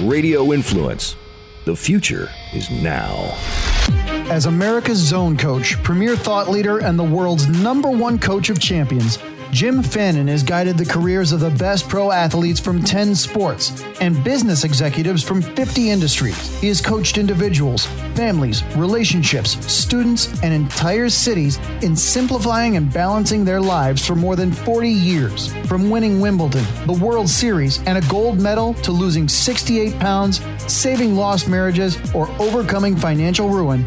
radio influence. The future is now. As America's zone coach, premier thought leader, and the world's number one coach of champions, Jim Fannin has guided the careers of the best pro athletes from 10 sports and business executives from 50 industries. He has coached individuals, families, relationships, students, and entire cities in simplifying and balancing their lives for more than 40 years. From winning Wimbledon, the World Series, and a gold medal to losing 68 pounds, saving lost marriages, or overcoming financial ruin,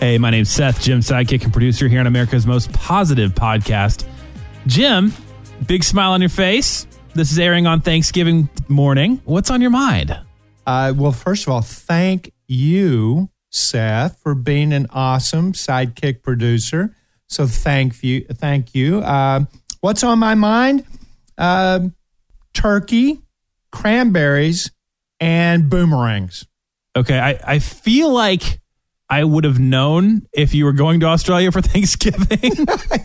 Hey, my name's Seth, Jim sidekick and producer here on America's most positive podcast. Jim, big smile on your face. This is airing on Thanksgiving morning. What's on your mind? Uh, well, first of all, thank you, Seth, for being an awesome sidekick producer. So thank you, thank you. Uh, what's on my mind? Uh, turkey, cranberries, and boomerangs. Okay, I, I feel like I would have known if you were going to Australia for Thanksgiving.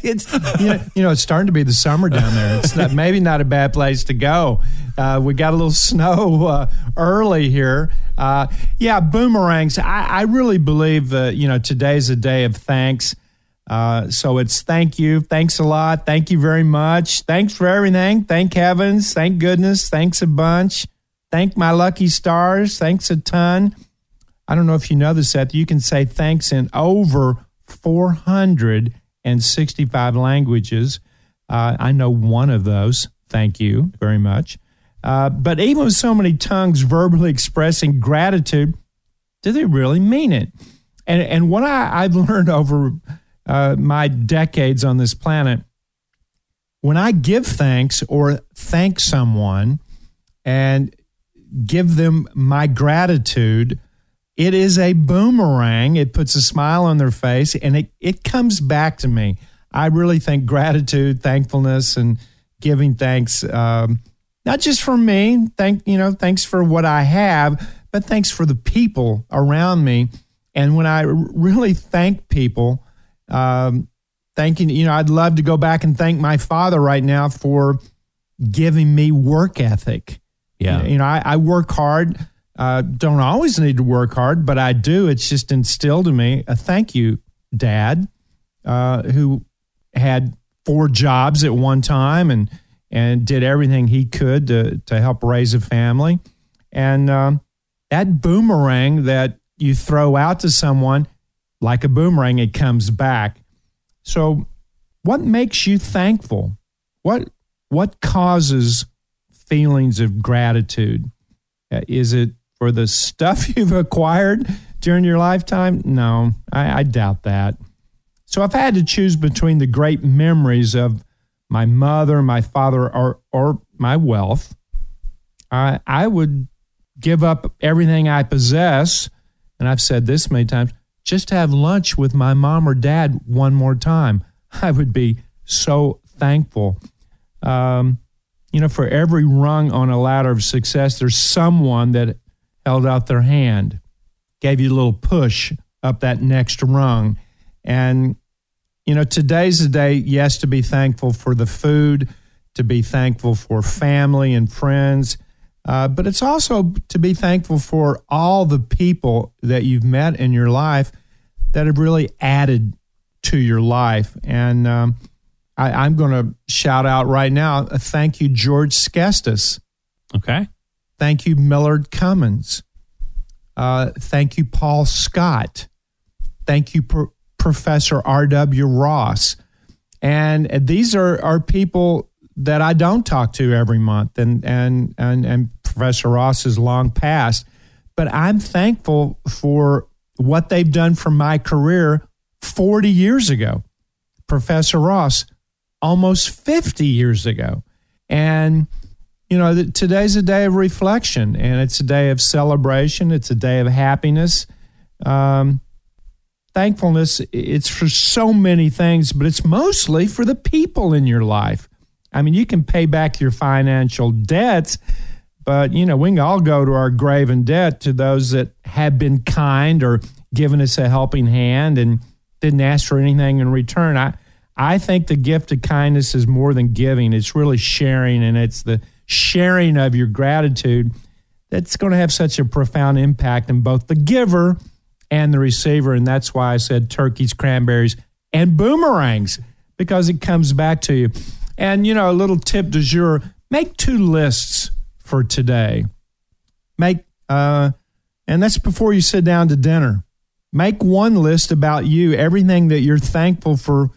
it's you know, you know, it's starting to be the summer down there. It's not, maybe not a bad place to go. Uh, we got a little snow uh, early here. Uh, yeah, boomerangs. I, I really believe that you know today's a day of thanks. Uh, so it's thank you, thanks a lot, thank you very much, thanks for everything, thank heavens, thank goodness, thanks a bunch, thank my lucky stars, thanks a ton. I don't know if you know this, Seth. You can say thanks in over 465 languages. Uh, I know one of those. Thank you very much. Uh, but even with so many tongues verbally expressing gratitude, do they really mean it? And, and what I, have learned over uh, my decades on this planet, when I give thanks or thank someone and give them my gratitude, it is a boomerang. It puts a smile on their face and it, it comes back to me. I really think gratitude, thankfulness, and giving thanks, um, not just for me, thank you know, thanks for what I have, but thanks for the people around me. And when I really thank people, um, thanking, you know, I'd love to go back and thank my father right now for giving me work ethic. Yeah. You know, I, I work hard. Uh, don't always need to work hard, but I do. It's just instilled in me. A thank you, Dad, uh, who had four jobs at one time and and did everything he could to to help raise a family. And um, that boomerang that you throw out to someone, like a boomerang, it comes back. So, what makes you thankful? What what causes feelings of gratitude? Uh, is it for the stuff you've acquired during your lifetime? No, I, I doubt that. So if I had to choose between the great memories of my mother, my father, or, or my wealth, I, I would give up everything I possess. And I've said this many times just to have lunch with my mom or dad one more time. I would be so thankful. Um, you know, for every rung on a ladder of success, there's someone that held out their hand, gave you a little push up that next rung. And, you know, today's the day, yes, to be thankful for the food, to be thankful for family and friends, uh, but it's also to be thankful for all the people that you've met in your life that have really added to your life. And um, I, am going to shout out right now thank you, George Skestis. Okay. Thank you, Millard Cummins. Uh, thank you, Paul Scott. Thank you, Pro- Professor R.W. Ross. And these are, are people that I don't talk to every month, and, and, and, and Professor Ross is long past. But I'm thankful for what they've done for my career 40 years ago. Professor Ross, almost 50 years ago. And you know, today's a day of reflection and it's a day of celebration. It's a day of happiness. Um, thankfulness, it's for so many things, but it's mostly for the people in your life. I mean, you can pay back your financial debts, but you know, we can all go to our grave in debt to those that have been kind or given us a helping hand and didn't ask for anything in return. I I think the gift of kindness is more than giving. It's really sharing and it's the sharing of your gratitude that's going to have such a profound impact in both the giver and the receiver. And that's why I said turkeys, cranberries, and boomerangs, because it comes back to you. And, you know, a little tip du jour make two lists for today. Make, uh, and that's before you sit down to dinner. Make one list about you, everything that you're thankful for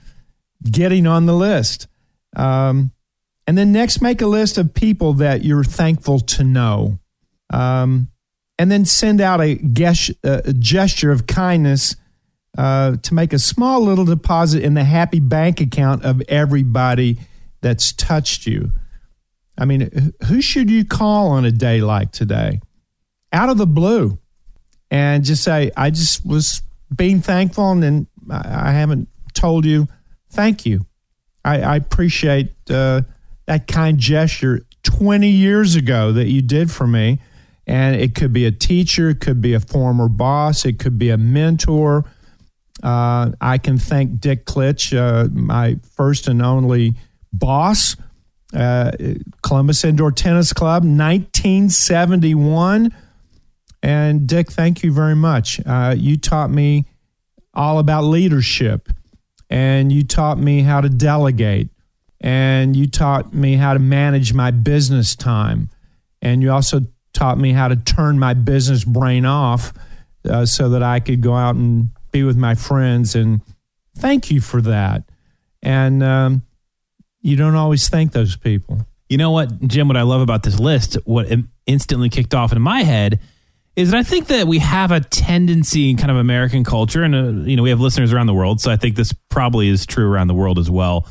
getting on the list. Um, and then next, make a list of people that you're thankful to know. Um, and then send out a, uh, a gesture of kindness uh, to make a small little deposit in the happy bank account of everybody that's touched you. I mean, who should you call on a day like today? Out of the blue, and just say, I just was being thankful, and then I haven't told you thank you. I, I appreciate uh, that kind gesture 20 years ago that you did for me. And it could be a teacher, it could be a former boss, it could be a mentor. Uh, I can thank Dick Klitsch, uh, my first and only boss, uh, Columbus Indoor Tennis Club, 1971. And Dick, thank you very much. Uh, you taught me all about leadership, and you taught me how to delegate, and you taught me how to manage my business time, and you also taught me how to turn my business brain off uh, so that I could go out and be with my friends. And thank you for that. And um, you don't always thank those people. You know what, Jim, what I love about this list, what instantly kicked off in my head is that I think that we have a tendency in kind of American culture, and uh, you know we have listeners around the world, so I think this probably is true around the world as well.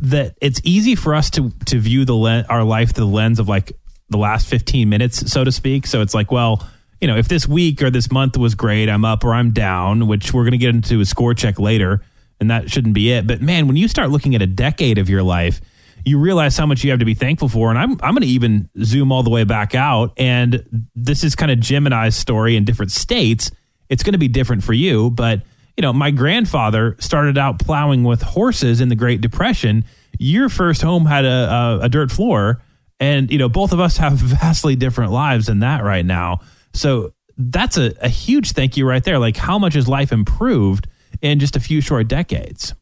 That it's easy for us to to view the le- our life through the lens of like the last 15 minutes, so to speak. So it's like, well, you know, if this week or this month was great, I'm up or I'm down, which we're going to get into a score check later, and that shouldn't be it. But man, when you start looking at a decade of your life, you realize how much you have to be thankful for. And I'm, I'm going to even zoom all the way back out. And this is kind of Gemini's story in different states. It's going to be different for you. But, you know, my grandfather started out plowing with horses in the Great Depression. Your first home had a, a, a dirt floor and, you know, both of us have vastly different lives than that right now. So that's a, a huge thank you right there. Like, how much has life improved in just a few short decades?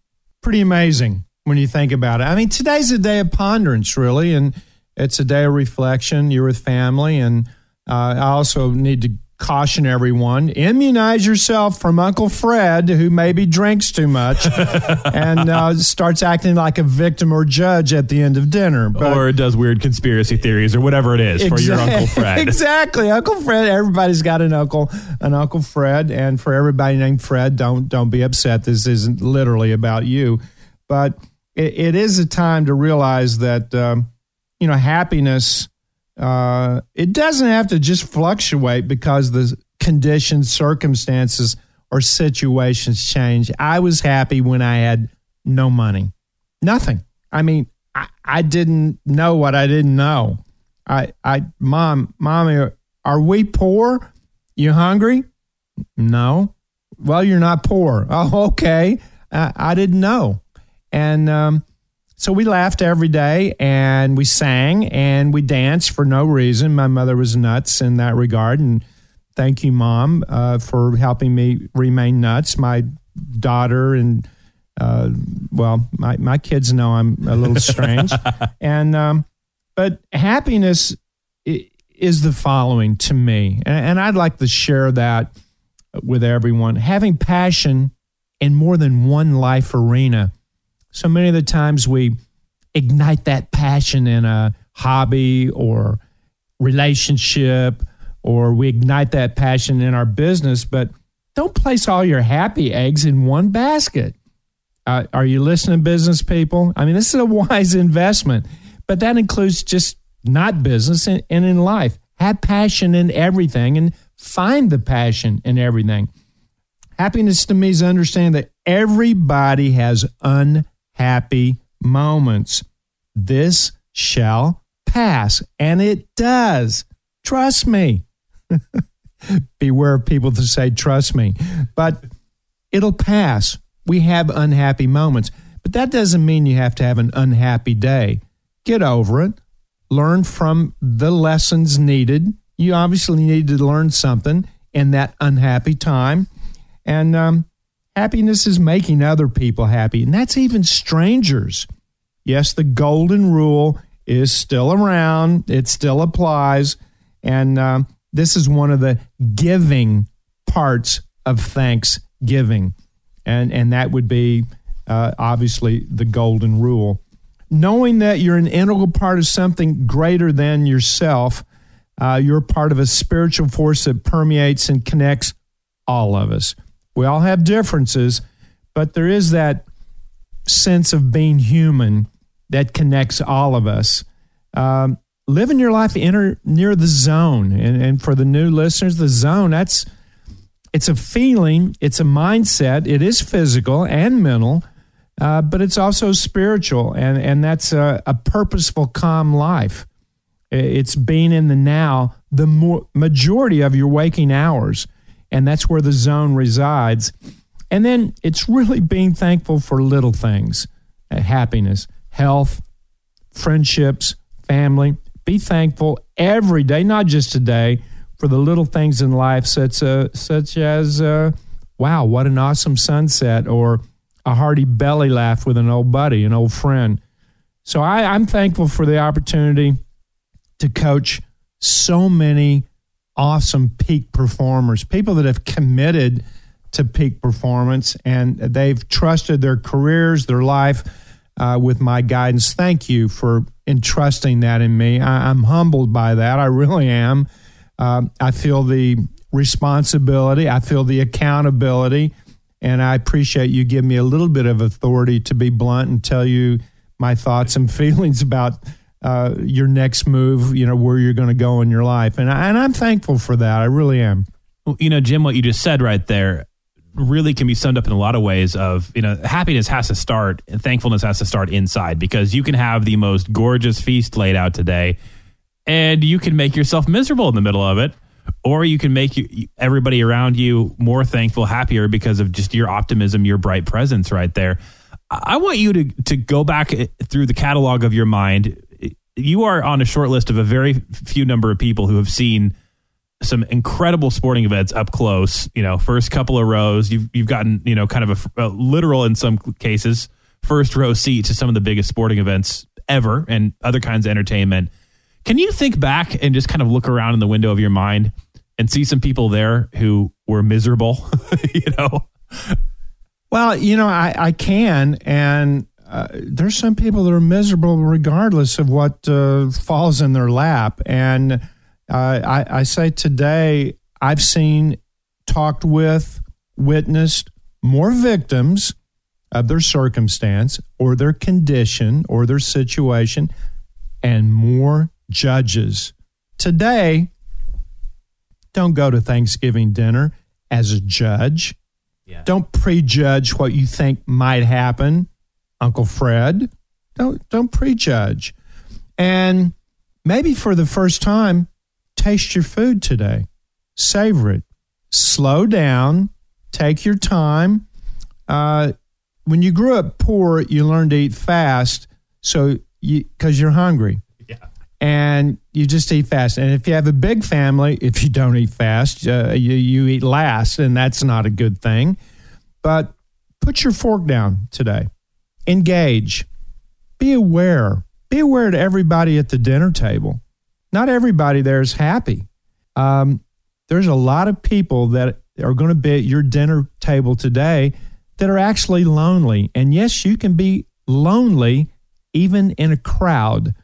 Pretty amazing when you think about it. I mean, today's a day of ponderance, really, and it's a day of reflection. You're with family, and uh, I also need to caution everyone immunize yourself from Uncle Fred, who maybe drinks too much and uh, starts acting like a victim or judge at the end of dinner. But, or does weird conspiracy theories or whatever it is for your Uncle Fred. exactly. Uncle Fred, everybody's got an uncle, an Uncle Fred. And for everybody named Fred, don't, don't be upset. This isn't literally about you. But it, it is a time to realize that, um, you know, happiness uh, it doesn't have to just fluctuate because the conditions, circumstances, or situations change. I was happy when I had no money, nothing. I mean, I, I didn't know what I didn't know. I, I, mom, mommy, are we poor? You hungry? No. Well, you're not poor. Oh, okay. I, I didn't know. And um, so we laughed every day and we sang and we danced for no reason. My mother was nuts in that regard. And thank you, mom, uh, for helping me remain nuts. My daughter and, uh, well, my, my kids know I'm a little strange. and, um, but happiness is the following to me. And, and I'd like to share that with everyone. Having passion in more than one life arena so many of the times we ignite that passion in a hobby or relationship, or we ignite that passion in our business, but don't place all your happy eggs in one basket. Uh, are you listening, business people? I mean, this is a wise investment, but that includes just not business and, and in life. Have passion in everything and find the passion in everything. Happiness to me is understanding that everybody has unhappy moments. This shall pass, and it does. Trust me. Beware of people to say, trust me. But it'll pass. We have unhappy moments. But that doesn't mean you have to have an unhappy day. Get over it. Learn from the lessons needed. You obviously need to learn something in that unhappy time. And um, happiness is making other people happy, and that's even strangers. Yes, the golden rule is still around, it still applies. And um, this is one of the giving parts of Thanksgiving. And, and that would be uh, obviously the golden rule. Knowing that you're an integral part of something greater than yourself, uh, you're part of a spiritual force that permeates and connects all of us. We all have differences, but there is that sense of being human that connects all of us. Um, living your life inner, near the zone. And, and for the new listeners, the zone, that's it's a feeling, it's a mindset, it is physical and mental, uh, but it's also spiritual. And, and that's a, a purposeful, calm life. It's being in the now the more, majority of your waking hours. And that's where the zone resides. And then it's really being thankful for little things uh, happiness, health, friendships, family. Be thankful every day, not just today, for the little things in life, such, uh, such as, uh, wow, what an awesome sunset, or a hearty belly laugh with an old buddy, an old friend. So I, I'm thankful for the opportunity to coach so many awesome peak performers, people that have committed to peak performance and they've trusted their careers, their life uh, with my guidance. Thank you for entrusting that in me. I, am humbled by that. I really am. Um, I feel the responsibility, I feel the accountability, and I appreciate you giving me a little bit of authority to be blunt and tell you my thoughts and feelings about uh, your next move, you know, where you're going to go in your life. And, I, and I'm thankful for that. I really am. You know, Jim, what you just said right there really can be summed up in a lot of ways of you know happiness has to start and thankfulness has to start inside because you can have the most gorgeous feast laid out today and you can make yourself miserable in the middle of it or you can make everybody around you more thankful happier because of just your optimism your bright presence right there i want you to to go back eh, through the catalog of your mind you are on a short list of a very few number of people who have seen some incredible sporting events up close. You know, first couple of rows, you've you've gotten you know kind of a, a, literal in some cases first row seat to some of the biggest sporting events ever and other kinds of entertainment. Can you think back and just kind of look around in the window of your mind and see some people there who were miserable? you know. Well, you know, I, I can, and uh, there's some people that are miserable regardless of what uh, falls in their lap, and uh, I, I say today, I've seen, talked with, witnessed more victims of their circumstance or their condition or their situation and more judges. Today, don't go to Thanksgiving dinner as a judge. Yeah. Don't prejudge what you think might happen, Uncle Fred. Don't don't prejudge. And maybe for the first time, taste your food today. Savor it. Slow down. Take your time. Uh, when you grew up poor, you learned to eat fast, so you because you're hungry. Yeah. And you just eat fast. And if you have a big family, if you don't eat fast, uh, you, you eat last, and that's not a good thing. But put your fork down today. Engage. Be aware. Be aware to everybody at the dinner table not everybody there is happy. Um, there's a lot of people that are going to be at your dinner table today that are actually lonely. And yes, you can be lonely even in a crowd,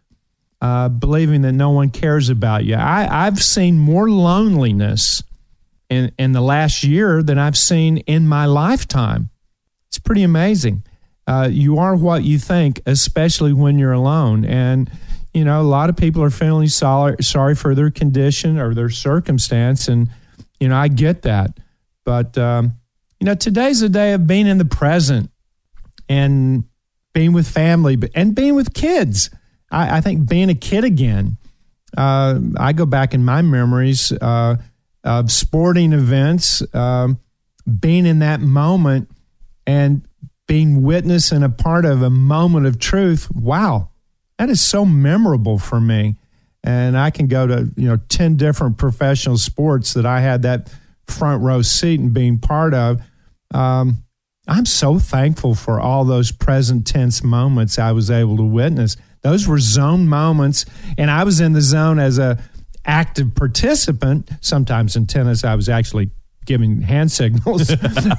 uh, believing that no one cares about you. I, I've seen more loneliness in, in the last year than I've seen in my lifetime. It's pretty amazing. Uh, you are what you think, especially when you're alone. And you know, a lot of people are feeling sorry, sorry for their condition or their circumstance. And, you know, I get that. But, um, you know, today's a day of being in the present and being with family and being with kids. I, I think being a kid again. Uh, I go back in my memories uh, of sporting events, um, being in that moment and being witness and a part of a moment of truth. Wow, that is so memorable for me. And I can go to you know ten different professional sports that I had that front row seat and being part of. Um, I'm so thankful for all those present tense moments I was able to witness. Those were zone moments, and I was in the zone as a active participant. Sometimes in tennis, I was actually giving hand signals,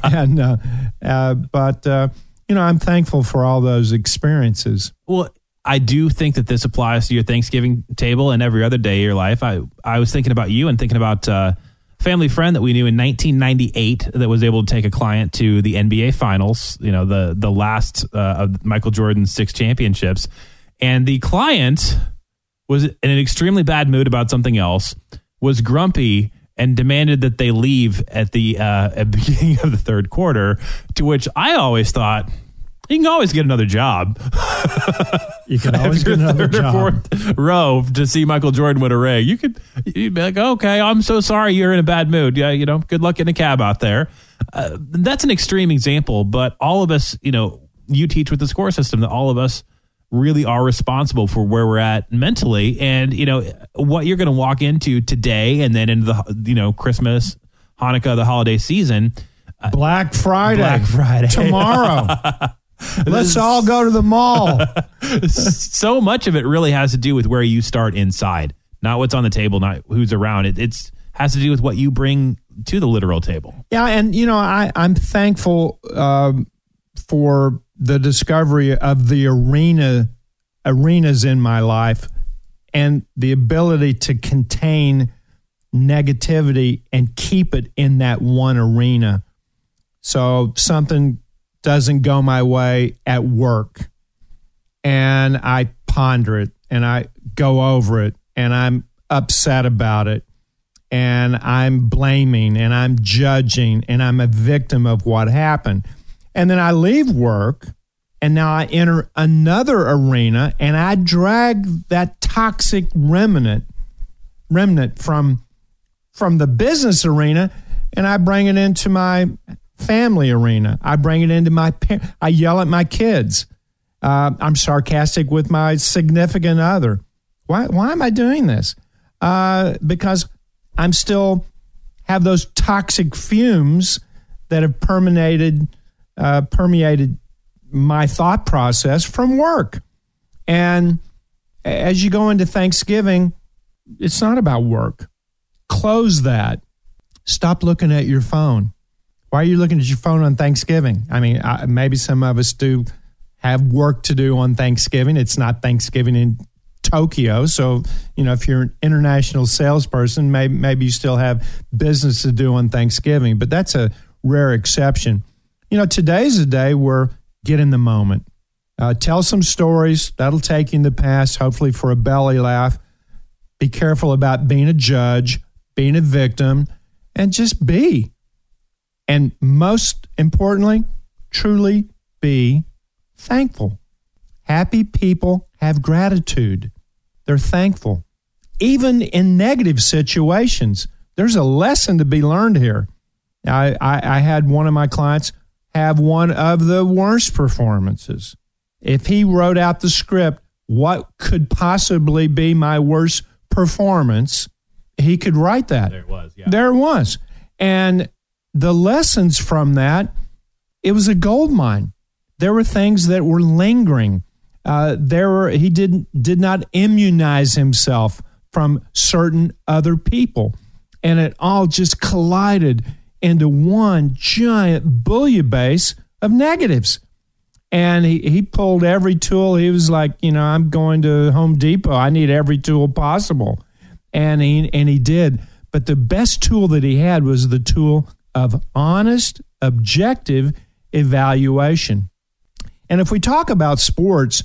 and uh, uh, but uh, you know, I'm thankful for all those experiences. Well, I do think that this applies to your Thanksgiving table and every other day of your life. I I was thinking about you and thinking about uh, family friend that we knew in 1998 that was able to take a client to the NBA Finals. You know, the the last uh, of Michael Jordan's six championships, and the client was in an extremely bad mood about something else, was grumpy. And demanded that they leave at the uh, at the beginning of the third quarter. To which I always thought, you can always get another job. you can always get another third job. Or fourth row to see Michael Jordan win a ring. You could you'd be like, okay, I'm so sorry you're in a bad mood. Yeah, you know, good luck in a cab out there. Uh, that's an extreme example, but all of us, you know, you teach with the score system that all of us really are responsible for where we're at mentally, and you know what you're going to walk into today, and then into the you know Christmas, Hanukkah, the holiday season. Black Friday. Black Friday. Tomorrow. Let's all go to the mall. so much of it really has to do with where you start inside, not what's on the table, not who's around. It it's has to do with what you bring to the literal table. Yeah, and you know, I I'm thankful um, for the discovery of the arena arenas in my life and the ability to contain negativity and keep it in that one arena. So something doesn't go my way at work and I ponder it and I go over it and I'm upset about it and I'm blaming and I'm judging and I'm a victim of what happened. And then I leave work and now I enter another arena and I drag that toxic remnant remnant from from the business arena and I bring it into my family arena. I bring it into my I yell at my kids. Uh, I'm sarcastic with my significant other. Why why am I doing this? Uh, because I'm still have those toxic fumes that have permeated uh, permeated my thought process from work. And as you go into Thanksgiving, it's not about work. Close that. Stop looking at your phone. Why are you looking at your phone on Thanksgiving? I mean, I, maybe some of us do have work to do on Thanksgiving. It's not Thanksgiving in Tokyo. So, you know, if you're an international salesperson, maybe, maybe you still have business to do on Thanksgiving, but that's a rare exception. You know, today's a day where get in the moment. Uh, tell some stories. That'll take you in the past, hopefully for a belly laugh. Be careful about being a judge, being a victim, and just be. And most importantly, truly be thankful. Happy people have gratitude. They're thankful. Even in negative situations, there's a lesson to be learned here. I, I, I had one of my clients have one of the worst performances. If he wrote out the script, what could possibly be my worst performance? He could write that. There it was. Yeah. There it was. And the lessons from that, it was a gold mine. There were things that were lingering. Uh, there were he did did not immunize himself from certain other people, and it all just collided into one giant bouillabaisse of negatives. And he, he pulled every tool. He was like, you know, I'm going to Home Depot. I need every tool possible. And he, and he did. But the best tool that he had was the tool of honest, objective evaluation. And if we talk about sports,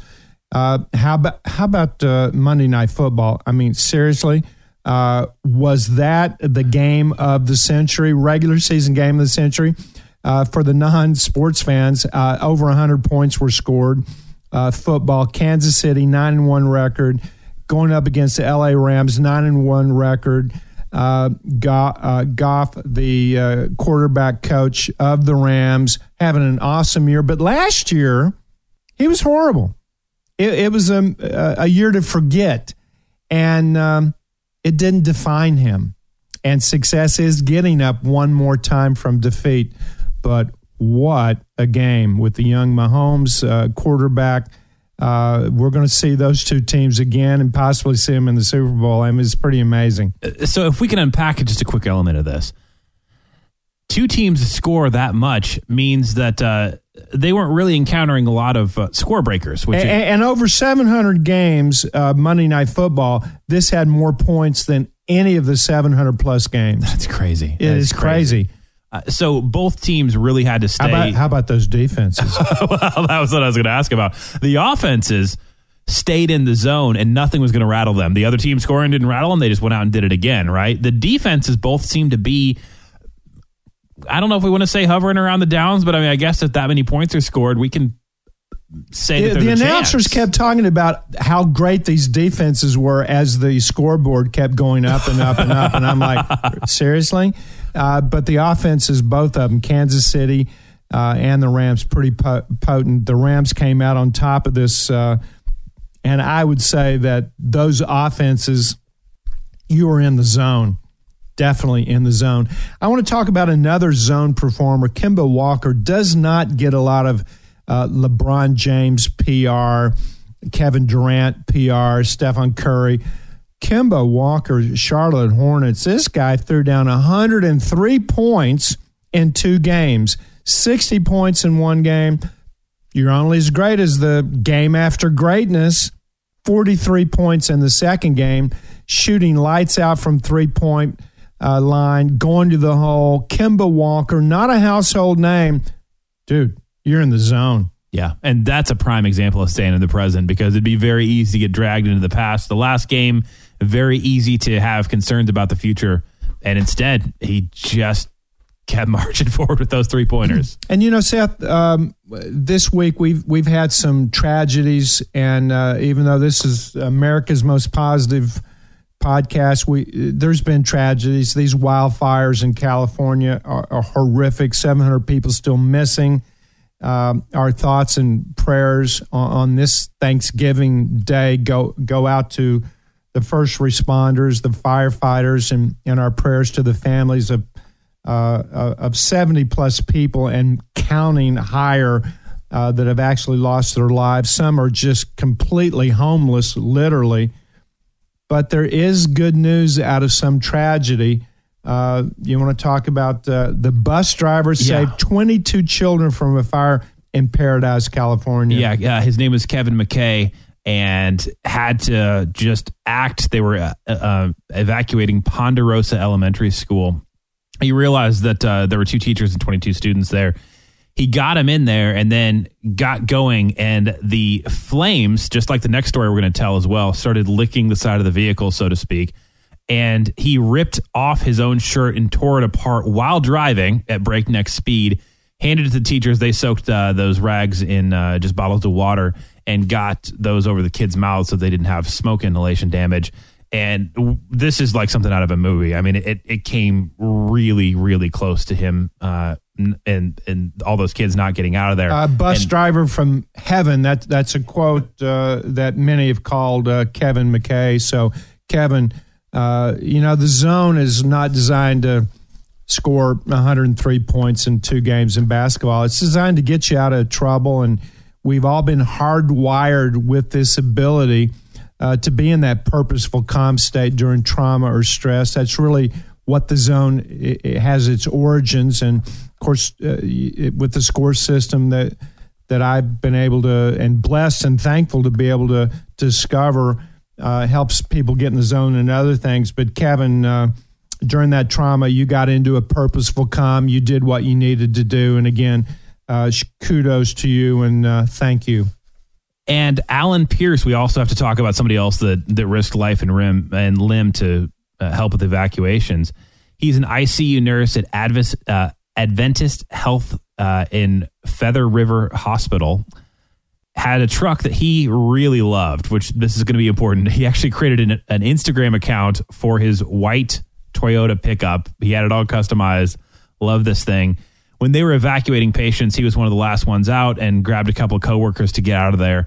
uh, how about how about uh, Monday Night Football? I mean, seriously, uh, was that the game of the century, regular season game of the century? uh, for the non-sports fans. Uh, over 100 points were scored. Uh, football, Kansas City nine and one record, going up against the L.A. Rams nine and one record. Uh, uh, Goff, the quarterback coach of the Rams, having an awesome year. But last year, he was horrible. It, it was a, a year to forget, and um, it didn't define him. And success is getting up one more time from defeat. But what a game with the young Mahomes uh, quarterback. Uh, we're going to see those two teams again and possibly see them in the Super Bowl. I mean, it's pretty amazing. So, if we can unpack just a quick element of this, two teams score that much means that uh, they weren't really encountering a lot of uh, score breakers. Which and, and, over 700 games, uh, Monday Night Football, this had more points than any of the 700 plus games. That's crazy. It is crazy. crazy. Uh, so both teams really had to stay. How about, how about those defenses? well, that was what I was going to ask about. The offenses stayed in the zone and nothing was going to rattle them. The other team scoring didn't rattle them. They just went out and did it again, right? The defenses both seemed to be. I don't know if we want to say hovering around the downs, but I mean, I guess if that many points are scored, we can say the, the announcers chance. kept talking about how great these defenses were as the scoreboard kept going up and up and up, and I'm like, seriously. Uh, but the offenses, both of them, Kansas City uh, and the Rams, pretty po- potent. The Rams came out on top of this, uh, and I would say that those offenses, you were in the zone. Definitely in the zone. I want to talk about another zone performer. Kemba Walker does not get a lot of uh, LeBron James PR, Kevin Durant PR, Stephen Curry. Kemba Walker, Charlotte Hornets, this guy threw down 103 points in two games, 60 points in one game. You're only as great as the game after greatness. 43 points in the second game, shooting lights out from three point uh, line, going to the hole. Kemba Walker, not a household name. Dude, you're in the zone. Yeah, and that's a prime example of staying in the present because it'd be very easy to get dragged into the past. The last game, very easy to have concerns about the future. And instead, he just kept marching forward with those three pointers. And you know, Seth, um, this week we've we've had some tragedies, and uh, even though this is America's most positive podcast, we there's been tragedies. These wildfires in California are, are horrific. Seven hundred people still missing. Um, our thoughts and prayers on, on this Thanksgiving Day go go out to the first responders, the firefighters, and, and our prayers to the families of uh of 70 plus people and counting higher uh, that have actually lost their lives. Some are just completely homeless, literally. But there is good news out of some tragedy. Uh, you want to talk about uh, the bus driver saved yeah. 22 children from a fire in Paradise, California. Yeah, his name was Kevin McKay and had to just act. They were uh, uh, evacuating Ponderosa Elementary School. He realized that uh, there were two teachers and 22 students there. He got him in there and then got going, and the flames, just like the next story we're going to tell as well, started licking the side of the vehicle, so to speak. And he ripped off his own shirt and tore it apart while driving at breakneck speed. Handed it to the teachers. They soaked uh, those rags in uh, just bottles of water and got those over the kids' mouths so they didn't have smoke inhalation damage. And this is like something out of a movie. I mean, it it came really, really close to him, uh, and and all those kids not getting out of there. Uh, bus and, driver from heaven. That that's a quote uh, that many have called uh, Kevin McKay. So Kevin, uh, you know, the zone is not designed to score 103 points in two games in basketball. It's designed to get you out of trouble and We've all been hardwired with this ability uh, to be in that purposeful calm state during trauma or stress. That's really what the zone it, it has its origins, and of course, uh, it, with the score system that that I've been able to and blessed and thankful to be able to, discover uh, helps people get in the zone and other things. But Kevin, uh, during that trauma, you got into a purposeful calm. You did what you needed to do, and again uh, kudos to you and uh, thank you. And Allyn Pierce, we also have to talk about somebody else that that risked life and rim and limb to uh, help with evacuations. He's an ICU nurse at Advent, uh, Adventist Health uh, in Feather River Hospital had a truck that he really loved, which this is going to be important. He actually created an, an Instagram account for his white Toyota pickup. He had it all customized. Love this thing. When they were evacuating patients, he was one of the last ones out and grabbed a couple of coworkers to get out of there.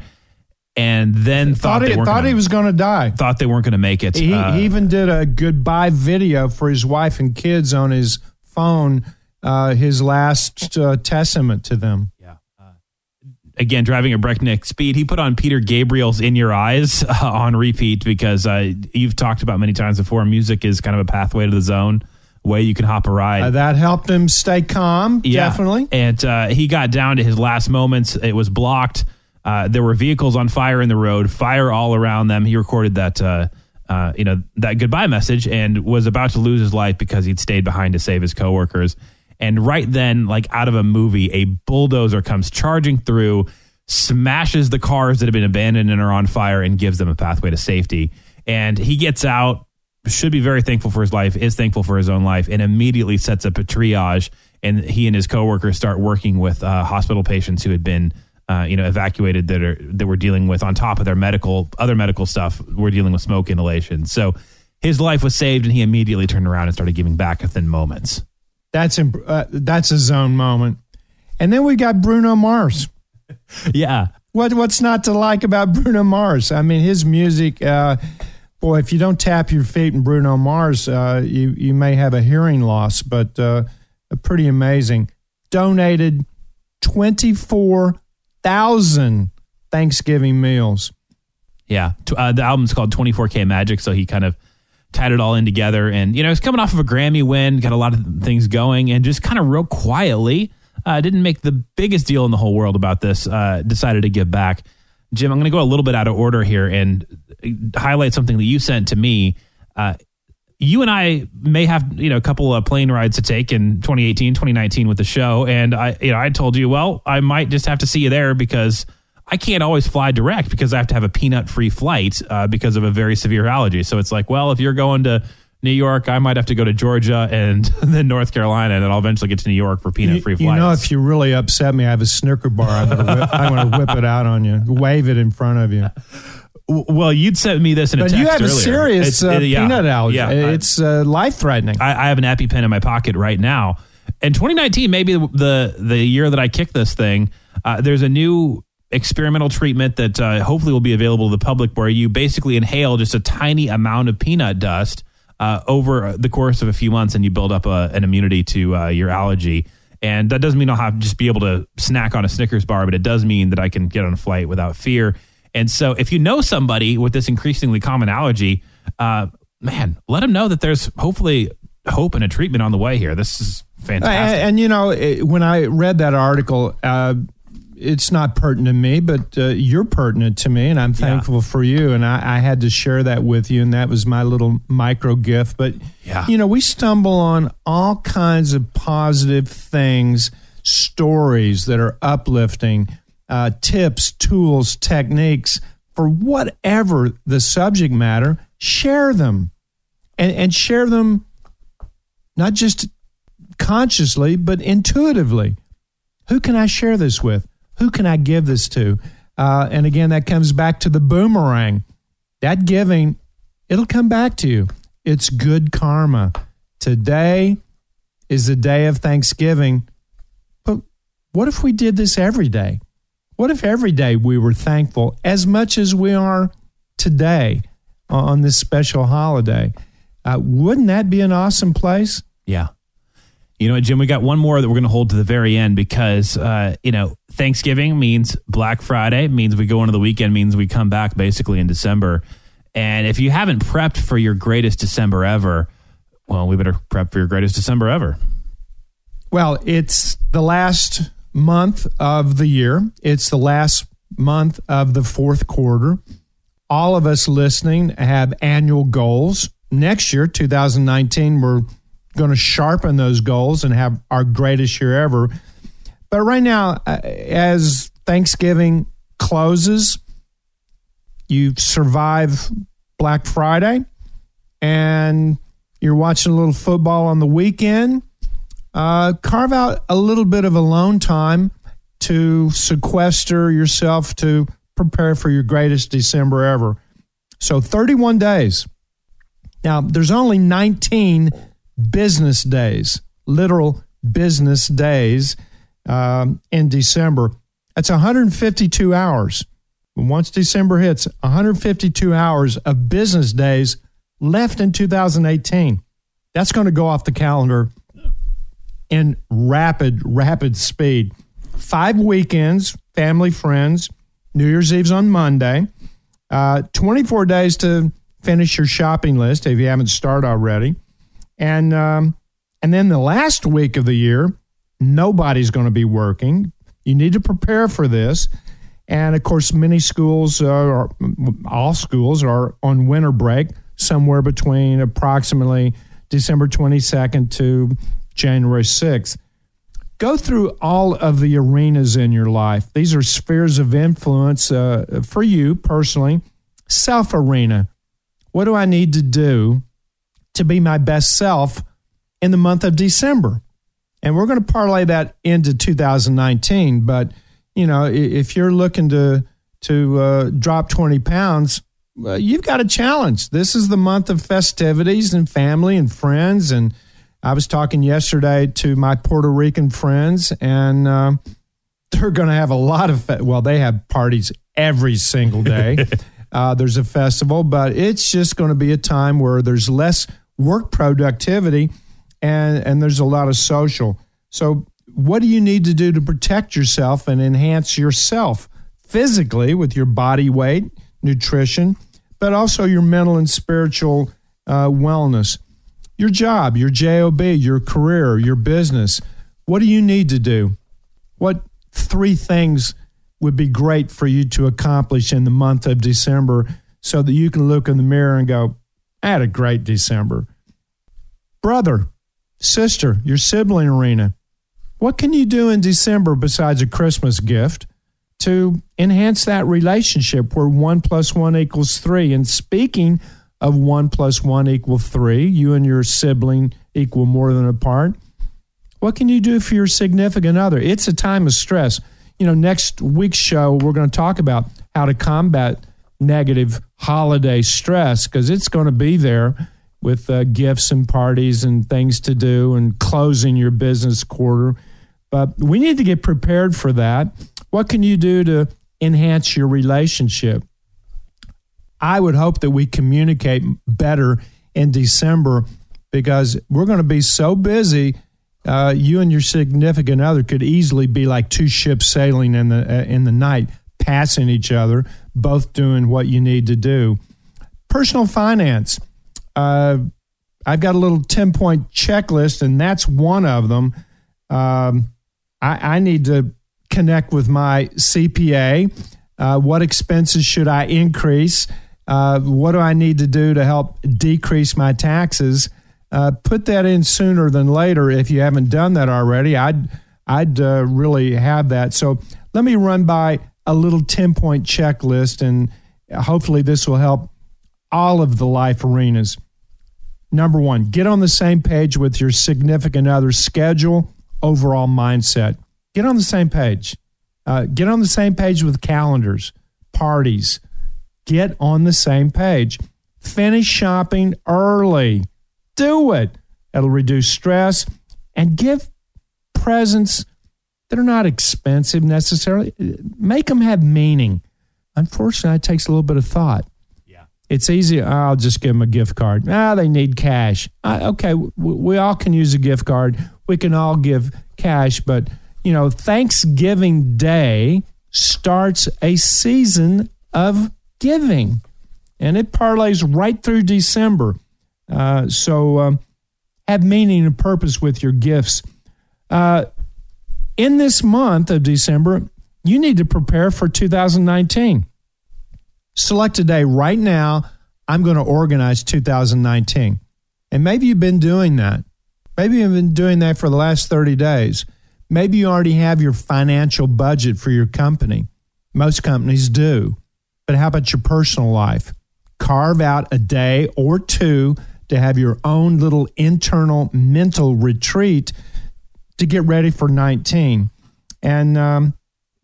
And then thought, thought, they he, thought gonna, he was going to die. thought they weren't going to make it. He, Uh, he even did a goodbye video for his wife and kids on his phone, uh, his last uh, testament to them. Yeah. Again driving at breakneck speed. He put on Peter Gabriel's "In Your Eyes" uh, on repeat because uh, you've talked about many times before. Music is kind of a pathway to the zone, way you can hop a ride. Uh, that helped him stay calm, definitely. And uh, he got down to his last moments. It was blocked. Uh, there were vehicles on fire in the road, fire all around them. He recorded that, uh, uh, you know, that goodbye message and was about to lose his life because he'd stayed behind to save his coworkers. And right then, like out of a movie, a bulldozer comes charging through, smashes the cars that have been abandoned and are on fire, and gives them a pathway to safety. And he gets out, should be very thankful for his life, is thankful for his own life, and immediately sets up a triage. And he and his coworkers start working with uh, hospital patients who had been, uh, you know, evacuated that are that were dealing with on top of their medical other medical stuff. We're dealing with smoke inhalation. So his life was saved, and he immediately turned around and started giving back within moments. That's imp- uh, that's a zone moment. And then we got Bruno Mars. Yeah, What what's not to like about Bruno Mars? I mean, his music. Uh, boy, if you don't tap your feet in Bruno Mars, uh, you you may have a hearing loss. But uh, pretty amazing. Donated twenty four thousand Thanksgiving meals. Yeah. Uh, the album's called 24K Magic, so he kind of tied it all in together. And, you know, he's coming off of a Grammy win, got a lot of things going, and just kind of real quietly, uh, didn't make the biggest deal in the whole world about this, uh, decided to give back. Jim, I'm going to go a little bit out of order here and highlight something that you sent to me. You and I may have, you know, a couple of plane rides to take in 2018, 2019 with the show. And I, you know, I told you, well, I might just have to see you there because I can't always fly direct because I have to have a peanut free flight uh, because of a very severe allergy. So it's like, well, if you're going to New York, I might have to go to Georgia and then North Carolina, and then I'll eventually get to New York for peanut free flights. you know, if you really upset me, I have a Snicker bar. I'm going to whip, I'm gonna whip it out on you, wave it in front of you. Well, you'd sent me this in a But text you have a earlier. serious It's- uh, it- yeah, peanut allergy. Yeah, it's uh, life threatening. I, I have an EpiPen in my pocket right now. And 2019, maybe the the year that I kick this thing, uh, there's a new experimental treatment that uh, hopefully will be available to the public, where you basically inhale just a tiny amount of peanut dust uh, over the course of a few months, and you build up a, an immunity to uh, your allergy. And that doesn't mean I'll have just be able to snack on a Snickers bar, but it does mean that I can get on a flight without fear. And so, if you know somebody with this increasingly common allergy, uh, man, let them know that there's hopefully hope and a treatment on the way here. This is fantastic. And, and, you know, it, when I read that article, uh, it's not pertinent to me, but uh, you're pertinent to me, and I'm thankful for you. And I, I had to share that with you, and that was my little micro gift. But Yeah. you know, we stumble on all kinds of positive things, stories that are uplifting, uh, tips, tools, techniques for whatever the subject matter. Share them, and and share them not just consciously, but intuitively. Who can I share this with? Who can I give this to? Uh, and again, that comes back to the boomerang. That giving, it'll come back to you. It's good karma. Today is the day of Thanksgiving. But what if we did this every day? What if every day we were thankful as much as we are today on this special holiday? Uh, wouldn't that be an awesome place? Yeah. You know what, Jim? We got one more that we're going to hold to the very end because, uh, you know, Thanksgiving means Black Friday, means we go into the weekend, means we come back basically in December. And if you haven't prepped for your greatest December ever, well, we better prep for your greatest December ever. Well, it's the last month of the year. It's the last month of the fourth quarter. All of us listening have annual goals. Next year, 2019, we're going to sharpen those goals and have our greatest year ever. But right now, uh, as Thanksgiving closes, you survive Black Friday and you're watching a little football on the weekend uh, carve out a little bit of alone time to sequester yourself to prepare for your greatest December ever. So 31 days. Now, there's only 19 business days, literal business days um, in December. That's 152 hours. Once December hits, 152 hours of business days left in 2018. That's going to go off the calendar in rapid, rapid speed. Five weekends, family, friends, New Year's Eve's on Monday, uh, 24 days to finish your shopping list if you haven't started already. And, um, and then the last week of the year, nobody's going to be working. You need to prepare for this. And of course, many schools, or all schools, are on winter break somewhere between approximately December 22nd to January 6th. Go through all of the arenas in your life. These are spheres of influence uh, for you personally. Self arena. What do I need to do to be my best self in the month of December? And we're going to parlay that into 2019. But, you know, if you're looking to, to uh, drop 20 pounds, uh, you've got a challenge. This is the month of festivities and family and friends. And I was talking yesterday to my Puerto Rican friends, and uh, they're going to have a lot of, fe- well, they have parties every single day. uh, there's a festival, but it's just going to be a time where there's less work productivity and, and there's a lot of social. So, what do you need to do to protect yourself and enhance yourself physically with your body weight, nutrition, but also your mental and spiritual uh, wellness? Your job, your job, your career, your business. What do you need to do? What three things would be great for you to accomplish in the month of December so that you can look in the mirror and go, I had a great December. Brother, sister, your sibling arena. What can you do in December besides a Christmas gift to enhance that relationship where one plus one equals three? And speaking of one plus one equal three, you and your sibling equal more than a part. What can you do for your significant other? It's a time of stress. You know, next week's show, we're going to talk about how to combat negative holiday stress because it's going to be there with uh, gifts and parties and things to do and closing your business quarter. But we need to get prepared for that. What can you do to enhance your relationship? I would hope that we communicate better in December because we're going to be so busy. Uh, you and your significant other could easily be like two ships sailing in the uh, in the night, passing each other, both doing what you need to do. Personal finance uh, I've got a little 10 point checklist, and that's one of them. Um, I, I, need to connect with my CPA. Uh, what expenses should I increase? Uh, what do I need to do to help decrease my taxes? Uh, put that in sooner than later if you haven't done that already. I'd, I'd uh, really have that. So let me run by a little 10 point checklist, and hopefully, this will help all of the life arenas. Number one, get on the same page with your significant other's schedule, overall mindset. Get on the same page. Uh, get on the same page with calendars, parties. Get on the same page. Finish shopping early. Do it. It'll reduce stress and give presents that are not expensive necessarily. Make them have meaning. Unfortunately, it takes a little bit of thought. Yeah. It's easy. I'll just give them a gift card. Ah, they need cash. Uh, okay, we, we all can use a gift card. We can all give cash, but you know, Thanksgiving Day starts a season of giving, and it parlays right through December. Uh, so um, have meaning and purpose with your gifts. Uh, in this month of December, you need to prepare for 2019 select a day right now. I'm going to organize 2019. And maybe you've been doing that. Maybe you've been doing that for the last 30 days. Maybe you already have your financial budget for your company. Most companies do. But how about your personal life? Carve out a day or two to have your own little internal mental retreat to get ready for 19. And um,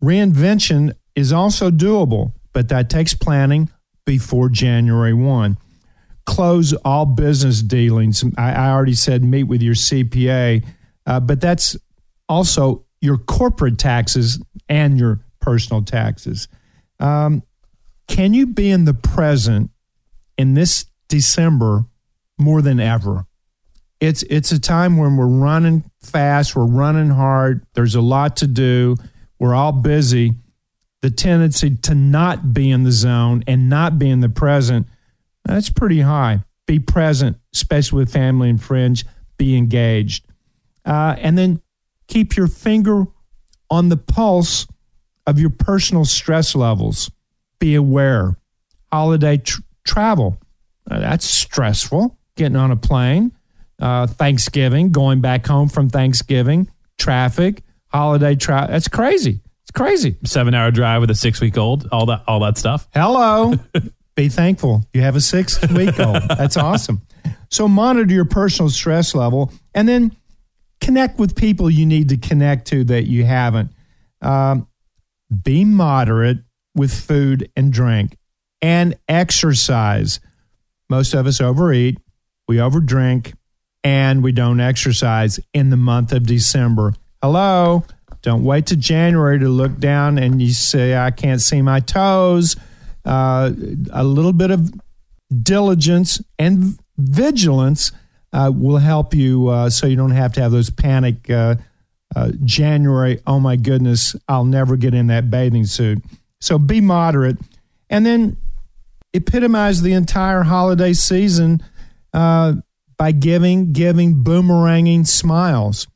reinvention is also doable, but that takes planning before January 1. Close all business dealings. I, I already said meet with your CPA, uh, but that's also your corporate taxes and your personal taxes. Um, can you be in the present in this December more than ever? It's it's a time when we're running fast, we're running hard. There's a lot to do. We're all busy. The tendency to not be in the zone and not be in the present, that's pretty high. Be present, especially with family and friends. Be engaged, uh, and then keep your finger on the pulse of your personal stress levels. Be aware. Holiday tr- travel, uh, that's stressful. Getting on a plane, uh, Thanksgiving, going back home from Thanksgiving, traffic, holiday travel. That's crazy. It's crazy. Seven hour drive with a six week old, all that, all that stuff. Hello. Be thankful you have a six week old. That's awesome. So monitor your personal stress level and then connect with people you need to connect to that you haven't. Um, be moderate with food and drink and exercise. Most of us overeat, we overdrink, and we don't exercise in the month of December. Hello. Don't wait to January to look down and you say, I can't see my toes. Uh, a little bit of diligence and vigilance uh, will help you uh, so you don't have to have those panic uh, uh, January, oh my goodness, I'll never get in that bathing suit. So be moderate. And then epitomize the entire holiday season uh, by giving, giving, boomeranging smiles.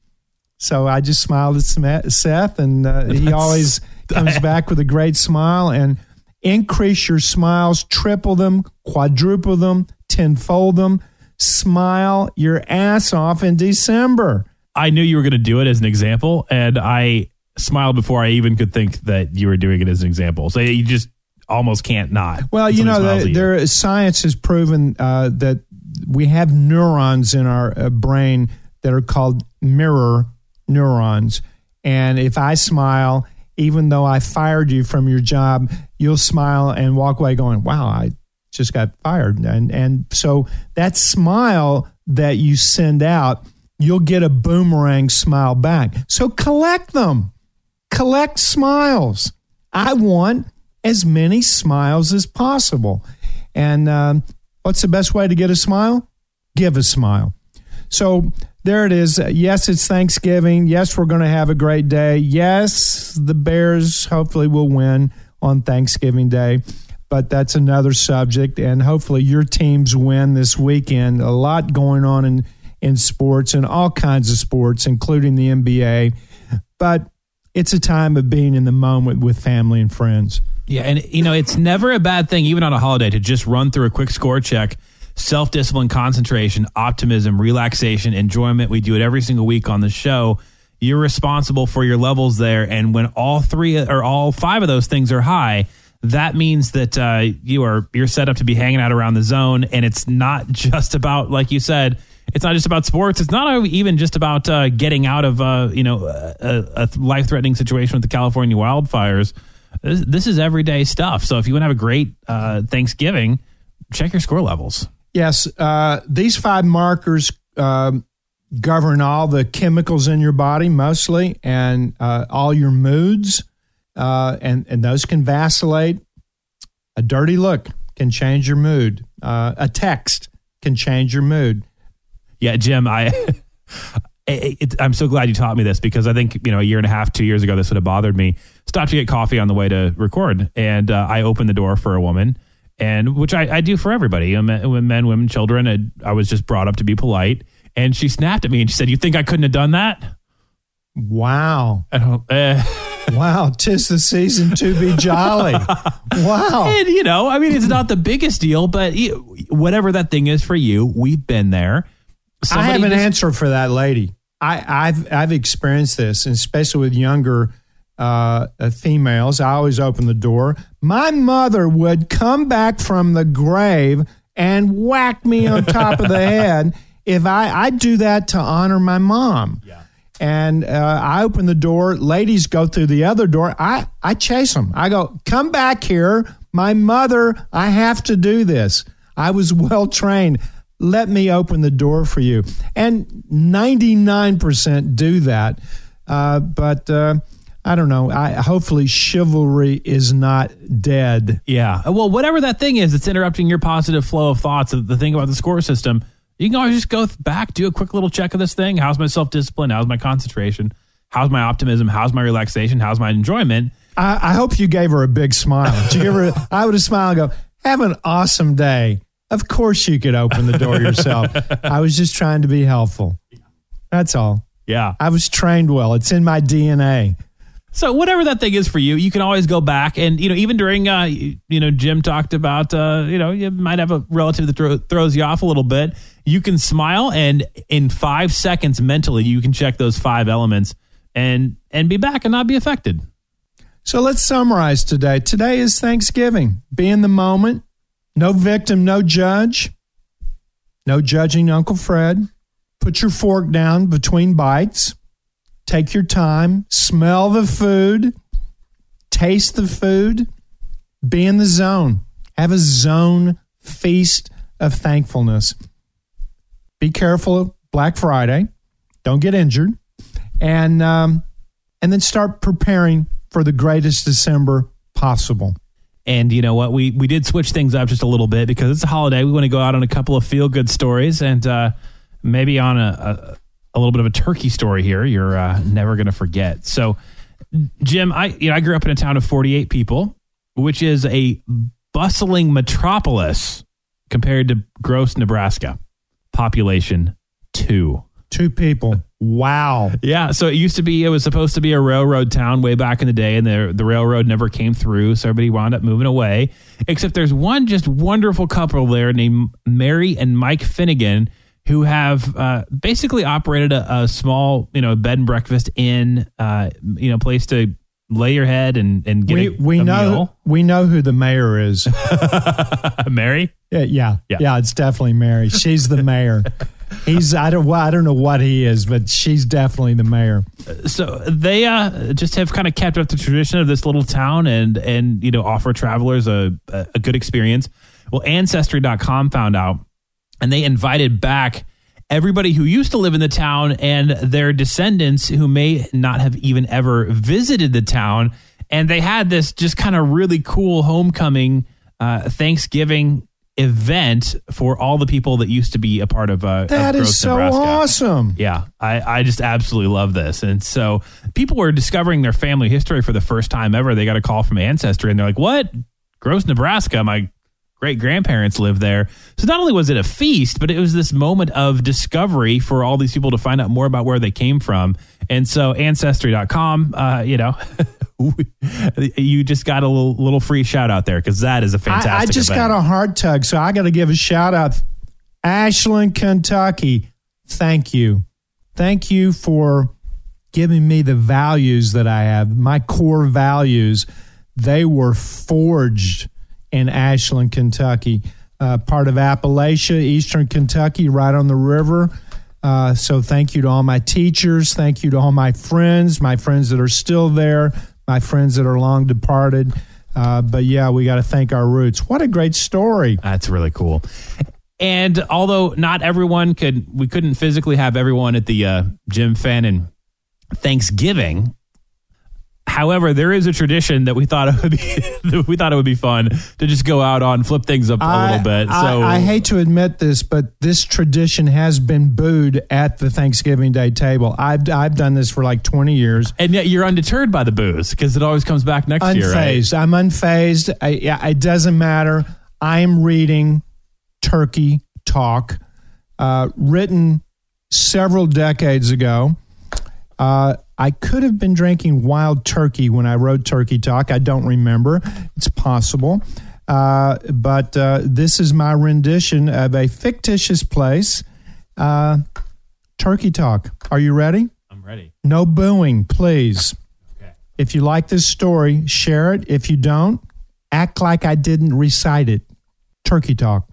So I just smiled at Seth, and uh, he always comes back with a great smile. And increase your smiles, triple them, quadruple them, tenfold them. Smile your ass off in December. I knew you were going to do it as an example, and I smiled before I even could think that you were doing it as an example. So you just almost can't not. Well, you know, the, there science has proven uh, that we have neurons in our uh, brain that are called mirror neurons, and if I smile, even though I fired you from your job, you'll smile and walk away going, "Wow, I just got fired," and and so that smile that you send out you'll get a boomerang smile back. So collect them, collect smiles. I want as many smiles as possible. And um, what's the best way to get a smile? Give a smile. So there it is. Yes, it's Thanksgiving. Yes, we're going to have a great day. Yes, the Bears hopefully will win on Thanksgiving Day. But that's another subject. And hopefully your teams win this weekend. A lot going on in in sports and all kinds of sports, including the NBA. But it's a time of being in the moment with family and friends. Yeah, and you know, it's never a bad thing, even on a holiday, to just run through a quick score check. Self discipline, concentration, optimism, relaxation, enjoyment. We do it every single week on the show. You're responsible for your levels there. And when all three or all five of those things are high, that means that uh, you are you're set up to be hanging out around the zone. And it's not just about, like you said, it's not just about sports. It's not even just about uh, getting out of uh, you know a, a life threatening situation with the California wildfires. This, this, is everyday stuff. So if you want to have a great uh, Thanksgiving, check your score levels. Yes, uh, these five markers um, govern all the chemicals in your body mostly, and uh, all your moods, uh, and and those can vacillate. A dirty look can change your mood. a text can change your mood yeah, Jim, I. It, it, I'm so glad you taught me this because I think you know a year and a half, two years ago, this would have bothered me. Stopped to get coffee on the way to record, and uh, I opened the door for a woman, and which I, I do for everybody, men, men, women, children. I, I was just brought up to be polite, and she snapped at me and she said, "You think I couldn't have done that?" Wow! Uh, wow! Tis the season to be jolly. Wow! And you know, I mean, it's not the biggest deal, but whatever that thing is for you, we've been there I have an just, answer for that lady. I, have I've experienced this, especially with younger uh, uh, females. I always open the door. My mother would come back from the grave and whack me on top of the head if I I do that to honor my mom. Yeah. And uh, I open the door. Ladies go through the other door. I, I chase them. I go, come back here. My mother, I have to do this. I was well trained. Let me open the door for you. And 99% do that. Uh, but uh, I don't know. I, hopefully, chivalry is not dead. Yeah. Well, whatever that thing is that's interrupting your positive flow of thoughts, the thing about the score system, you can always just go back, do a quick little check of this thing. How's my self discipline? How's my concentration? How's my optimism? How's my relaxation? How's my enjoyment? I, I hope you gave her a big smile. Did you give her? I would have smiled and go, "Have an awesome day." Of course, you could open the door yourself. I was just trying to be helpful. That's all. Yeah. I was trained well. It's in my DNA. So whatever that thing is for you, you can always go back and you know even during uh you know Jim talked about uh you know you might have a relative that throw, throws you off a little bit. You can smile and in 5 seconds mentally you can check those five elements and and be back and not be affected. So let's summarize today. Today is Thanksgiving. Be in the moment. No victim, no judge. No judging Uncle Fred. Put your fork down between bites Take your time, smell the food, taste the food, be in the zone. Have a zone feast of thankfulness. Be careful Black Friday. Don't get injured. And um, and then start preparing for the greatest December possible. And you know what? We we did switch things up just a little bit because it's a holiday. We want to go out on a couple of feel good stories and uh, maybe on a, a little bit of a turkey story here. You're uh, never going to forget. So, Jim, I you know I grew up in a town of 48 people, which is a bustling metropolis compared to Gross, Nebraska. Population two. Two people. Wow. Yeah. So it used to be, it was supposed to be a railroad town way back in the day, and the, the railroad never came through. So everybody wound up moving away. Except there's one just wonderful couple there named Mary and Mike Finnegan who have uh, basically operated a, a, small, you know, bed and breakfast in, uh, you know, place to lay your head and and get we, a, we a know meal. we know who the mayor is. Mary. Yeah, yeah, Yeah. yeah, It's definitely Mary. She's the mayor. He's I don't I don't know what he is, but she's definitely the mayor. So they uh, just have kind of kept up the tradition of this little town and and you know offer travelers a a good experience. Well, ancestry.com found out and they invited back everybody who used to live in the town and their descendants who may not have even ever visited the town. And they had this just kind of really cool homecoming uh, Thanksgiving event for all the people that used to be a part of uh, That of is so Nebraska. awesome. Yeah, I, I just absolutely love this. And so people were discovering their family history for the first time ever. They got a call from Ancestry and they're like, what? Gross, Nebraska. My great grandparents lived there. So not only was it a feast, but it was this moment of discovery for all these people to find out more about where they came from. And so ancestry.com, uh, you know, you just got a little, little free shout out there because that is a fantastic I, I just event. got a hard tug, so I got to give a shout out. Ashland, Kentucky, thank you. Thank you for giving me the values that I have, my core values. They were forged in Ashland, Kentucky, uh, part of Appalachia, Eastern Kentucky, right on the river. Uh, so thank you to all my teachers. Thank you to all my friends, my friends that are still there, my friends that are long departed. Uh, but yeah, we got to thank our roots. What a great story. That's really cool. And although not everyone could, we couldn't physically have everyone at the uh, Jim Fannin Thanksgiving. However, there is a tradition that we thought it would be that we thought it would be fun to just go out on, flip things up a I- little bit. I, So I hate to admit this, but this tradition has been booed at the Thanksgiving Day table. I've I've done this for like twenty years. and yet you're undeterred by the boos because it always comes back next year, right? Unfazed. I'm unfazed. I, yeah, it doesn't matter. I'm reading Turkey Talk, uh, written several decades ago. Uh, I could have been drinking wild turkey when I wrote Turkey Talk. I don't remember. It's possible. Uh, but uh, this is my rendition of a fictitious place, uh, Turkey Talk. Are you ready? I'm ready. No booing, please. Okay. If you like this story, share it. If you don't, act like I didn't recite it. Turkey Talk.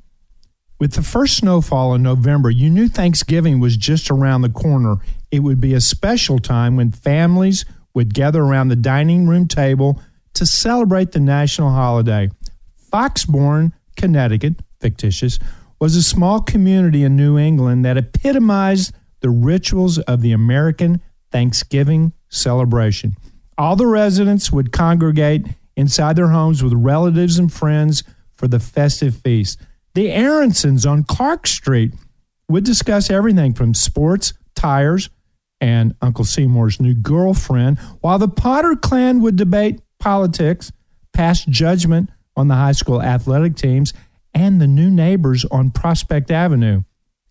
With the first snowfall in November, you knew Thanksgiving was just around the corner it would be a special time when families would gather around the dining room table to celebrate the national holiday. Foxbourne, Connecticut, fictitious, was a small community in New England that epitomized the rituals of the American Thanksgiving celebration. All the residents would congregate inside their homes with relatives and friends for the festive feast. The Aaronsons on Clark Street would discuss everything from sports, tires, and Uncle Seymour's new girlfriend, while the Potter clan would debate politics, pass judgment on the high school athletic teams, and the new neighbors on Prospect Avenue.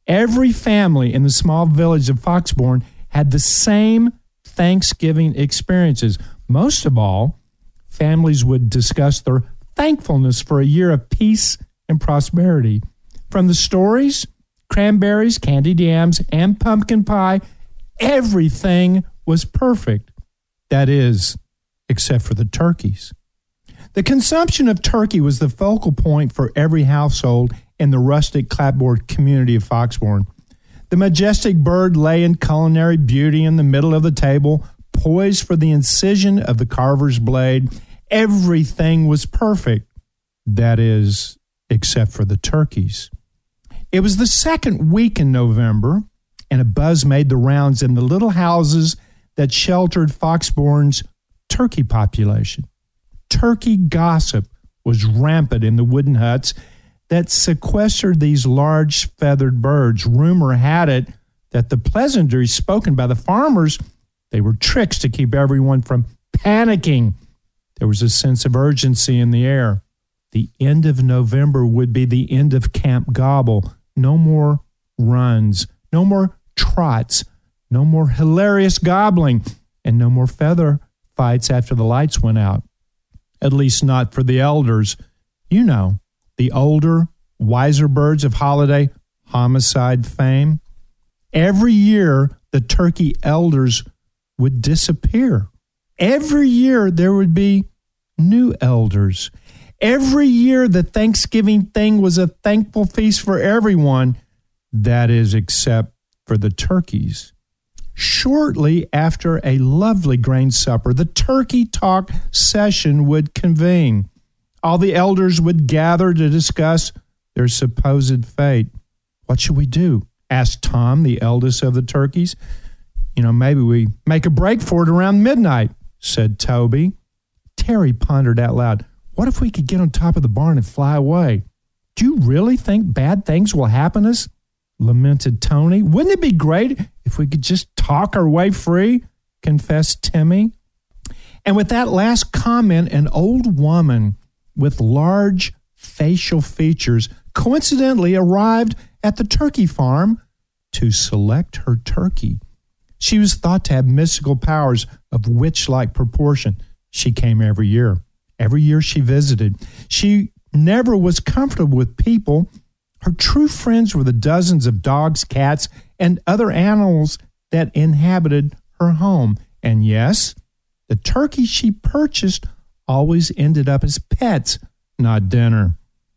Every family in the small village of Foxbourne had the same Thanksgiving experiences. Most of all, families would discuss their thankfulness for a year of peace and prosperity. From the stories, cranberries, candied yams, and pumpkin pie, everything was perfect. That is, except for the turkeys. The consumption of turkey was the focal point for every household in the rustic clapboard community of Foxbourne. The majestic bird lay in culinary beauty in the middle of the table, poised for the incision of the carver's blade. Everything was perfect. That is, except for the turkeys. It was the second week in November, and a buzz made the rounds in the little houses that sheltered Foxbourne's turkey population. Turkey gossip was rampant in the wooden huts that sequestered these large feathered birds. Rumor had it that the pleasantries spoken by the farmers, they were tricks to keep everyone from panicking. There was a sense of urgency in the air. The end of November would be the end of Camp Gobble. No more runs, no more no more hilarious gobbling, and no more feather fights after the lights went out. At least not for the elders. You know, the older, wiser birds of holiday homicide fame. Every year, the turkey elders would disappear. Every year, there would be new elders. Every year, the Thanksgiving thing was a thankful feast for everyone, that is, except for the turkeys. Shortly after a lovely grain supper, the turkey talk session would convene. All the elders would gather to discuss their supposed fate. What should we do? asked Tom, the eldest of the turkeys. You know, maybe we make a break for it around midnight, said Toby. Terry pondered out loud. What if we could get on top of the barn and fly away? Do you really think bad things will happen us? Lamented Tony. Wouldn't it be great if we could just talk our way free? confessed Timmy. And with that last comment, an old woman with large facial features coincidentally arrived at the turkey farm to select her turkey. She was thought to have mystical powers of witch like proportion. She came every year. Every year she visited. She never was comfortable with people. Her true friends were the dozens of dogs, cats, and other animals that inhabited her home. And yes, the turkeys she purchased always ended up as pets, not dinner.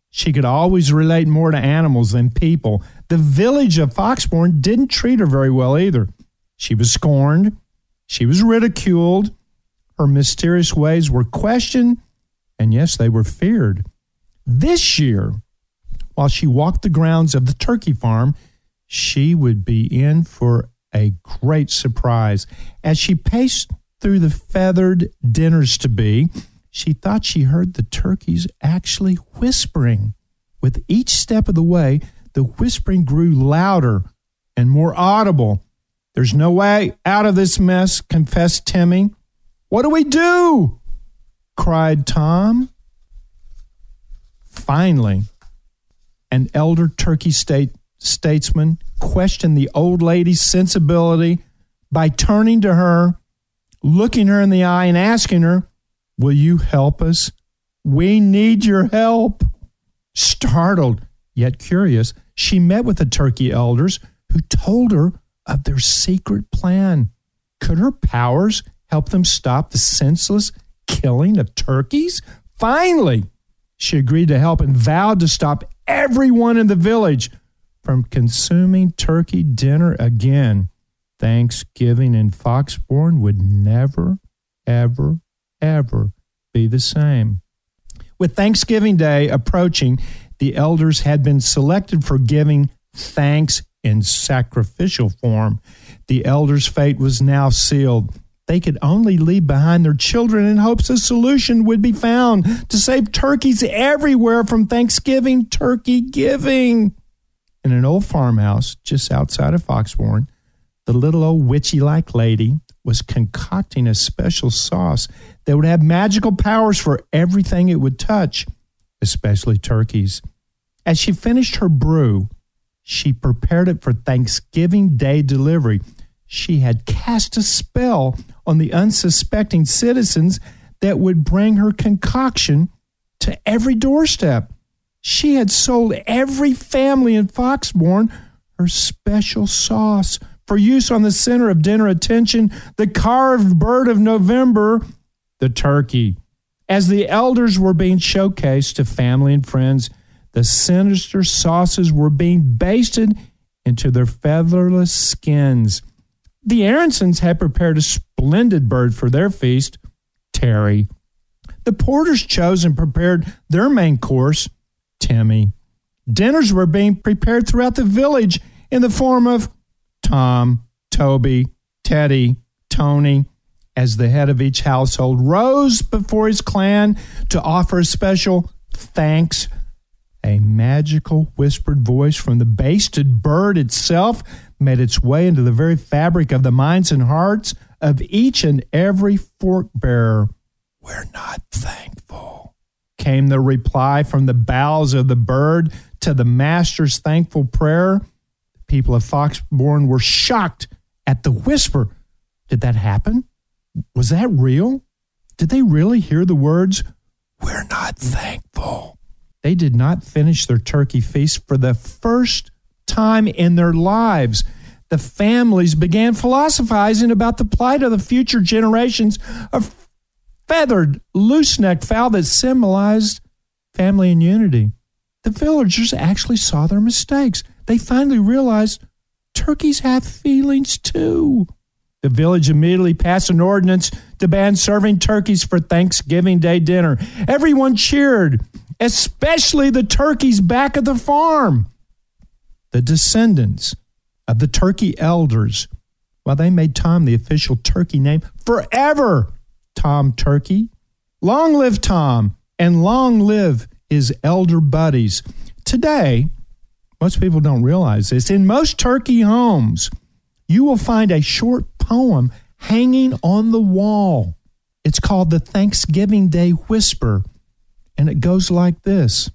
She could always relate more to animals than people. The village of Foxbourne didn't treat her very well either. She was scorned, she was ridiculed, her mysterious ways were questioned, and yes, they were feared. This year, while she walked the grounds of the turkey farm, she would be in for a great surprise. As she paced through the feathered dinners to be, she thought she heard the turkeys actually whispering. With each step of the way, the whispering grew louder and more audible. There's no way out of this mess, confessed Timmy. What do we do? cried Tom. Finally, an elder turkey state statesman questioned the old lady's sensibility by turning to her, looking her in the eye, and asking her, Will you help us? We need your help. Startled, yet curious, she met with the turkey elders who told her of their secret plan. Could her powers help them stop the senseless killing of turkeys? Finally, she agreed to help and vowed to stop everyone in the village from consuming turkey dinner again. Thanksgiving in Foxbourne would never, ever, ever be the same. With Thanksgiving Day approaching, the elders had been selected for giving thanks in sacrificial form. The elders' fate was now sealed. They could only leave behind their children in hopes a solution would be found to save turkeys everywhere from Thanksgiving turkey giving. In an old farmhouse just outside of Foxbourne, the little old witchy like lady was concocting a special sauce that would have magical powers for everything it would touch, especially turkeys. As she finished her brew, she prepared it for Thanksgiving Day delivery. She had cast a spell on the unsuspecting citizens that would bring her concoction to every doorstep. She had sold every family in Foxbourne her special sauce for use on the center of dinner attention, the carved bird of November, the turkey. As the elders were being showcased to family and friends, the sinister sauces were being basted into their featherless skins. The Aaronsons had prepared a splendid bird for their feast, Terry. The porters chose and prepared their main course, Timmy. Dinners were being prepared throughout the village in the form of Tom, Toby, Teddy, Tony, as the head of each household, rose before his clan to offer a special thanks. A magical whispered voice from the basted bird itself made its way into the very fabric of the minds and hearts of each and every fork bearer. We're not thankful, came the reply from the boughs of the bird to the master's thankful prayer. The people of Foxbourne were shocked at the whisper. Did that happen? Was that real? Did they really hear the words, We're not thankful? They did not finish their turkey feast for the first time in their lives. The families began philosophizing about the plight of the future generations of feathered, loose necked fowl that symbolized family and unity. The villagers actually saw their mistakes. They finally realized turkeys have feelings too. The village immediately passed an ordinance to ban serving turkeys for Thanksgiving Day dinner. Everyone cheered, especially the turkeys back at the farm. The descendants of the turkey elders, well, they made Tom the official turkey name forever. Tom Turkey. Long live Tom, and long live his elder buddies. Today, most people don't realize this. In most turkey homes, you will find a short poem hanging on the wall. It's called the Thanksgiving Day Whisper, and it goes like this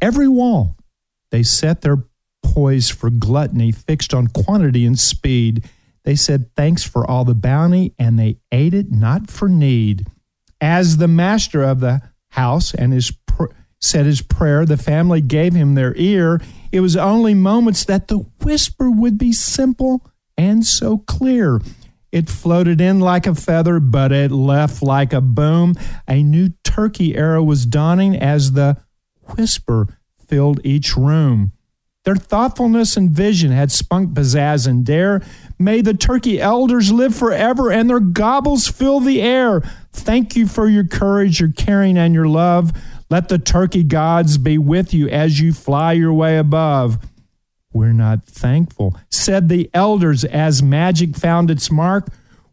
Every wall, they set their poise for gluttony, fixed on quantity and speed. They said thanks for all the bounty, and they ate it not for need. As the master of the house and his pr- said his prayer, the family gave him their ear. It was only moments that the whisper would be simple and so clear. It floated in like a feather, but it left like a boom. A new turkey era was dawning as the whisper filled each room. Their thoughtfulness and vision had spunk pizzazz and dare. May the turkey elders live forever and their gobbles fill the air. Thank you for your courage, your caring, and your love. Let the turkey gods be with you as you fly your way above. We're not thankful, said the elders as magic found its mark.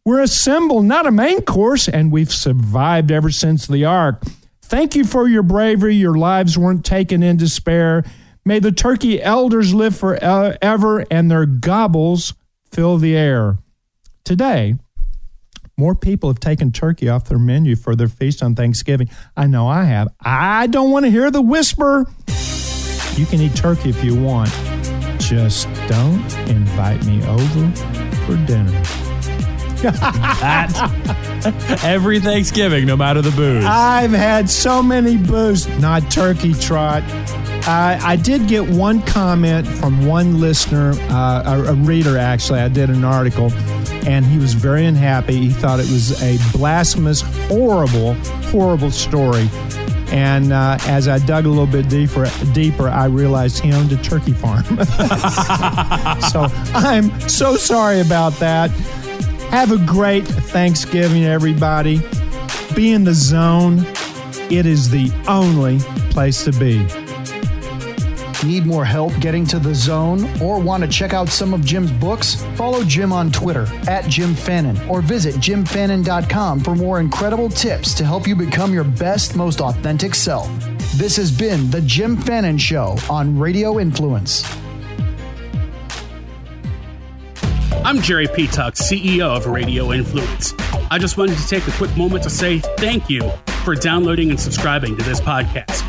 We're a symbol, not a main course, and we've survived ever since the ark. Thank you for your bravery. Your lives weren't taken in despair. May the turkey elders live forever and their gobbles fill the air. Today, more people have taken turkey off their menu for their feast on Thanksgiving. I know I have. I don't want to hear the whisper. You can eat turkey if you want. Just don't invite me over for dinner. that every Thanksgiving, no matter the boos. I've had so many boos, not turkey trot. I did get one comment from one listener, uh, a, a, reader actually. I did an article, and he was very unhappy. He thought it was a blasphemous, horrible, horrible story. And uh, as I dug a little bit deeper, deeper, I realized he owned a turkey farm. so I'm so sorry about that. Have a great Thanksgiving, everybody. Be in the zone. It is the only place to be. Need more help getting to the zone or want to check out some of Jim's books? Follow Jim on Twitter at Jim Fannin or visit jimfannin.com for more incredible tips to help you become your best, most authentic self. This has been The Jim Fannin Show on Radio Influence. I'm Jerry Petuck, CEO of Radio Influence. I just wanted to take a quick moment to say thank you for downloading and subscribing to this podcast.